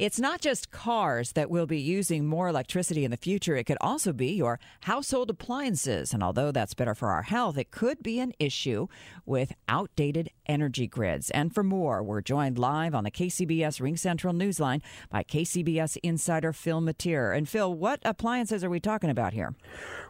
It's not just cars that will be using more electricity in the future. It could also be your household appliances. And although that's better for our health, it could be an issue with outdated energy grids. And for more, we're joined live on the KCBS RingCentral Newsline by KCBS insider Phil Matier. And Phil, what appliances are we talking about here?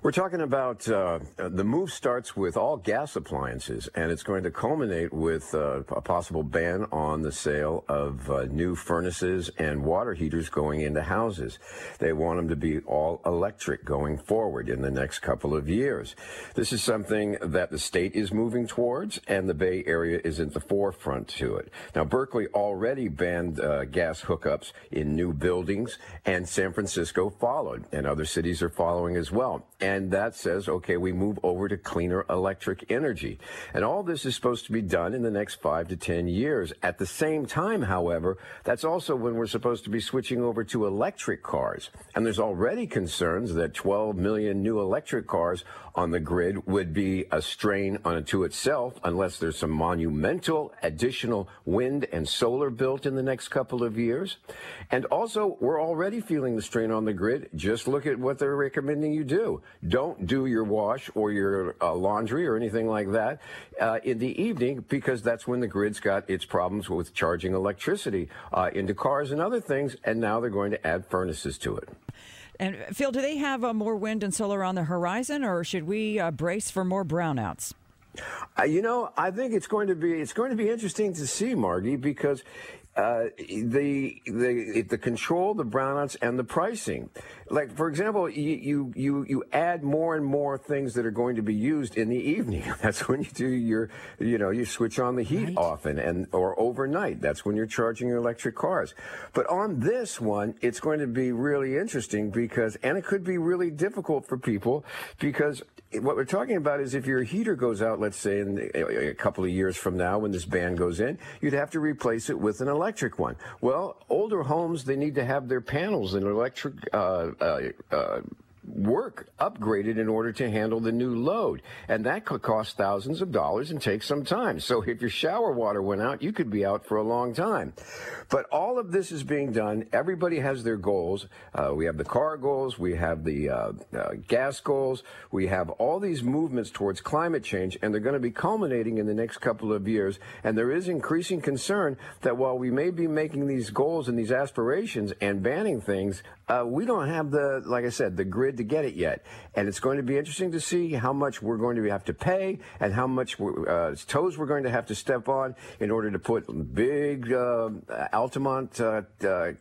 We're talking about uh, the move starts with all gas appliances, and it's going to culminate with uh, a possible ban on the sale of uh, new furnaces and water heaters going into houses. They want them to be all electric going forward in the next couple of years. This is something that the state is moving towards, and the Bay Area is at the forefront to it. Now, Berkeley already banned uh, gas hookups in new buildings, and San Francisco followed, and other cities are following as well. And that says, okay, we move over to cleaner electric energy. And all this is supposed to be done in the next five to 10 years. At the same time, however, that's also when we're supposed to be switching over to electric cars. And there's already concerns that 12 million new electric cars on the grid would be a strain unto itself unless there's some monumental additional wind and solar built in the next couple of years. And also, we're already feeling the strain on the grid. Just look at what they're recommending you do. Don't do your wash or your uh, laundry or anything like that uh, in the evening because that's when the grid's got its problems with charging electricity uh, into cars and other things. And now they're going to add furnaces to it. And Phil, do they have uh, more wind and solar on the horizon, or should we uh, brace for more brownouts? Uh, you know, I think it's going to be it's going to be interesting to see, Margie, because uh, the the the control, the brownouts, and the pricing. Like for example, you, you you add more and more things that are going to be used in the evening. That's when you do your you know you switch on the heat right. often and or overnight. That's when you're charging your electric cars. But on this one, it's going to be really interesting because and it could be really difficult for people because what we're talking about is if your heater goes out, let's say in a couple of years from now when this ban goes in, you'd have to replace it with an electric one. Well, older homes, they need to have their panels and electric uh, uh, uh, work upgraded in order to handle the new load. And that could cost thousands of dollars and take some time. So if your shower water went out, you could be out for a long time. But all of this is being done. Everybody has their goals. Uh, we have the car goals. We have the uh, uh, gas goals. We have all these movements towards climate change, and they're going to be culminating in the next couple of years. And there is increasing concern that while we may be making these goals and these aspirations and banning things, uh, we don't have the, like I said, the grid to get it yet. And it's going to be interesting to see how much we're going to have to pay and how much uh, toes we're going to have to step on in order to put big uh, Altamont uh, uh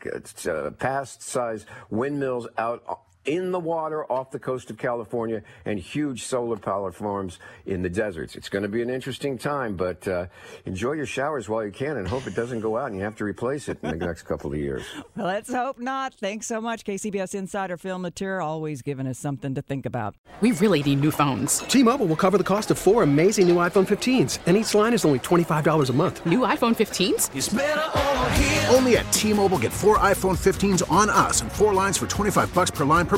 Pass size windmills out in the water off the coast of California and huge solar power farms in the deserts. It's going to be an interesting time, but uh, enjoy your showers while you can and hope it doesn't go out and you have to replace it in the next couple of years. Well, let's hope not. Thanks so much, KCBS Insider Phil Matier, always giving us something to think about. We really need new phones. T Mobile will cover the cost of four amazing new iPhone 15s, and each line is only $25 a month. New iPhone 15s? Only at T Mobile get four iPhone 15s on us and four lines for 25 bucks per line per